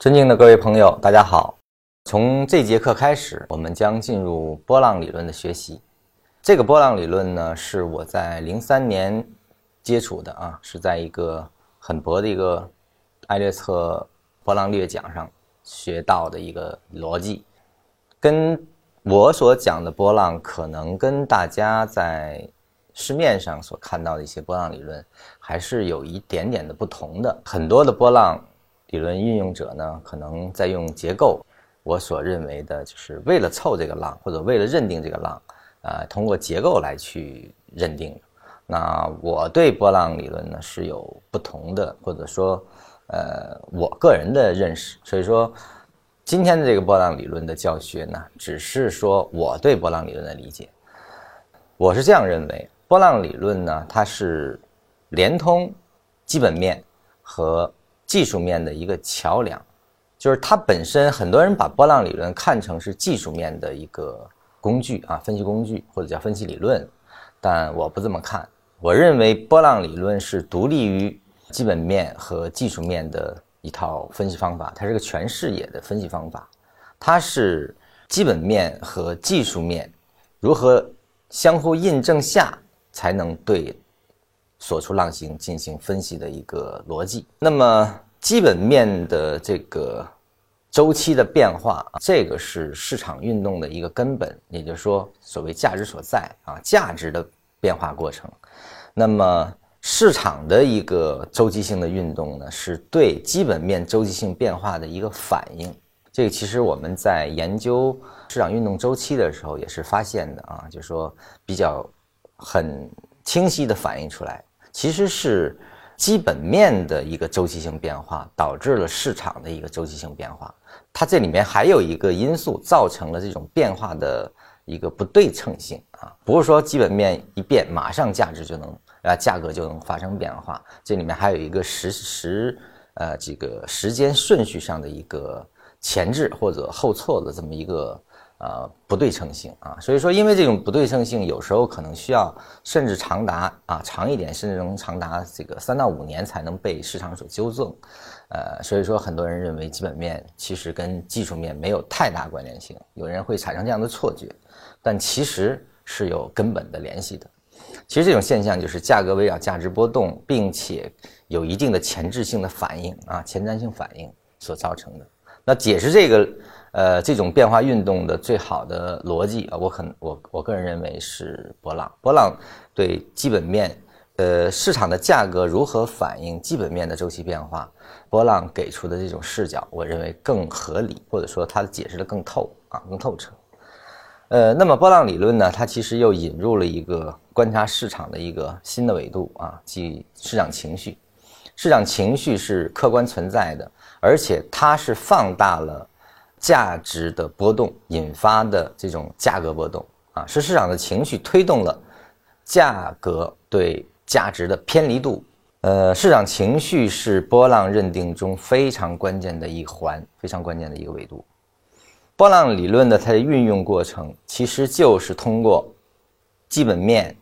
尊敬的各位朋友，大家好。从这节课开始，我们将进入波浪理论的学习。这个波浪理论呢，是我在零三年接触的啊，是在一个很薄的一个艾略特波浪略讲上学到的一个逻辑，跟我所讲的波浪可能跟大家在市面上所看到的一些波浪理论还是有一点点的不同的。很多的波浪理论运用者呢，可能在用结构，我所认为的就是为了凑这个浪，或者为了认定这个浪，呃，通过结构来去认定。那我对波浪理论呢是有不同的，或者说，呃，我个人的认识。所以说，今天的这个波浪理论的教学呢，只是说我对波浪理论的理解。我是这样认为，波浪理论呢，它是连通基本面和技术面的一个桥梁，就是它本身，很多人把波浪理论看成是技术面的一个工具啊，分析工具或者叫分析理论，但我不这么看。我认为波浪理论是独立于基本面和技术面的一套分析方法，它是个全视野的分析方法，它是基本面和技术面如何相互印证下才能对。所出浪形进行分析的一个逻辑。那么基本面的这个周期的变化，这个是市场运动的一个根本，也就是说，所谓价值所在啊，价值的变化过程。那么市场的一个周期性的运动呢，是对基本面周期性变化的一个反应。这个其实我们在研究市场运动周期的时候也是发现的啊，就是说比较很清晰的反映出来。其实是基本面的一个周期性变化导致了市场的一个周期性变化，它这里面还有一个因素造成了这种变化的一个不对称性啊，不是说基本面一变马上价值就能啊价格就能发生变化，这里面还有一个时时呃这个时间顺序上的一个前置或者后错的这么一个。呃，不对称性啊，所以说，因为这种不对称性，有时候可能需要甚至长达啊长一点，甚至能长达这个三到五年才能被市场所纠正。呃，所以说，很多人认为基本面其实跟技术面没有太大关联性，有人会产生这样的错觉，但其实是有根本的联系的。其实这种现象就是价格围绕价值波动，并且有一定的前置性的反应啊，前瞻性反应所造成的。那解释这个。呃，这种变化运动的最好的逻辑啊，我很我我个人认为是波浪。波浪对基本面，呃，市场的价格如何反映基本面的周期变化，波浪给出的这种视角，我认为更合理，或者说它解释的更透啊，更透彻。呃，那么波浪理论呢，它其实又引入了一个观察市场的一个新的维度啊，即市场情绪。市场情绪是客观存在的，而且它是放大了。价值的波动引发的这种价格波动啊，是市场的情绪推动了价格对价值的偏离度。呃，市场情绪是波浪认定中非常关键的一环，非常关键的一个维度。波浪理论的它的运用过程，其实就是通过基本面、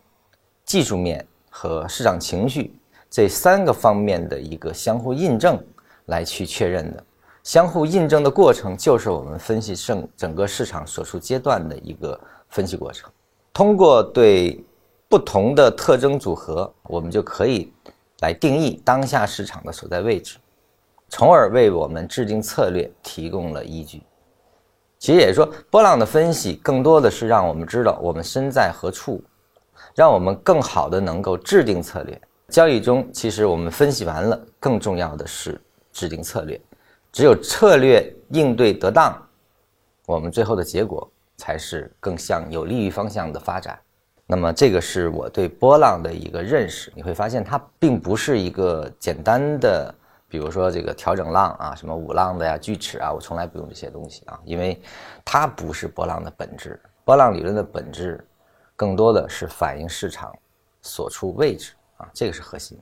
技术面和市场情绪这三个方面的一个相互印证来去确认的。相互印证的过程，就是我们分析整整个市场所处阶段的一个分析过程。通过对不同的特征组合，我们就可以来定义当下市场的所在位置，从而为我们制定策略提供了依据。其实也是说，波浪的分析更多的是让我们知道我们身在何处，让我们更好的能够制定策略。交易中，其实我们分析完了，更重要的是制定策略。只有策略应对得当，我们最后的结果才是更向有利于方向的发展。那么，这个是我对波浪的一个认识。你会发现，它并不是一个简单的，比如说这个调整浪啊，什么五浪的呀、锯齿啊，我从来不用这些东西啊，因为它不是波浪的本质。波浪理论的本质，更多的是反映市场所处位置啊，这个是核心。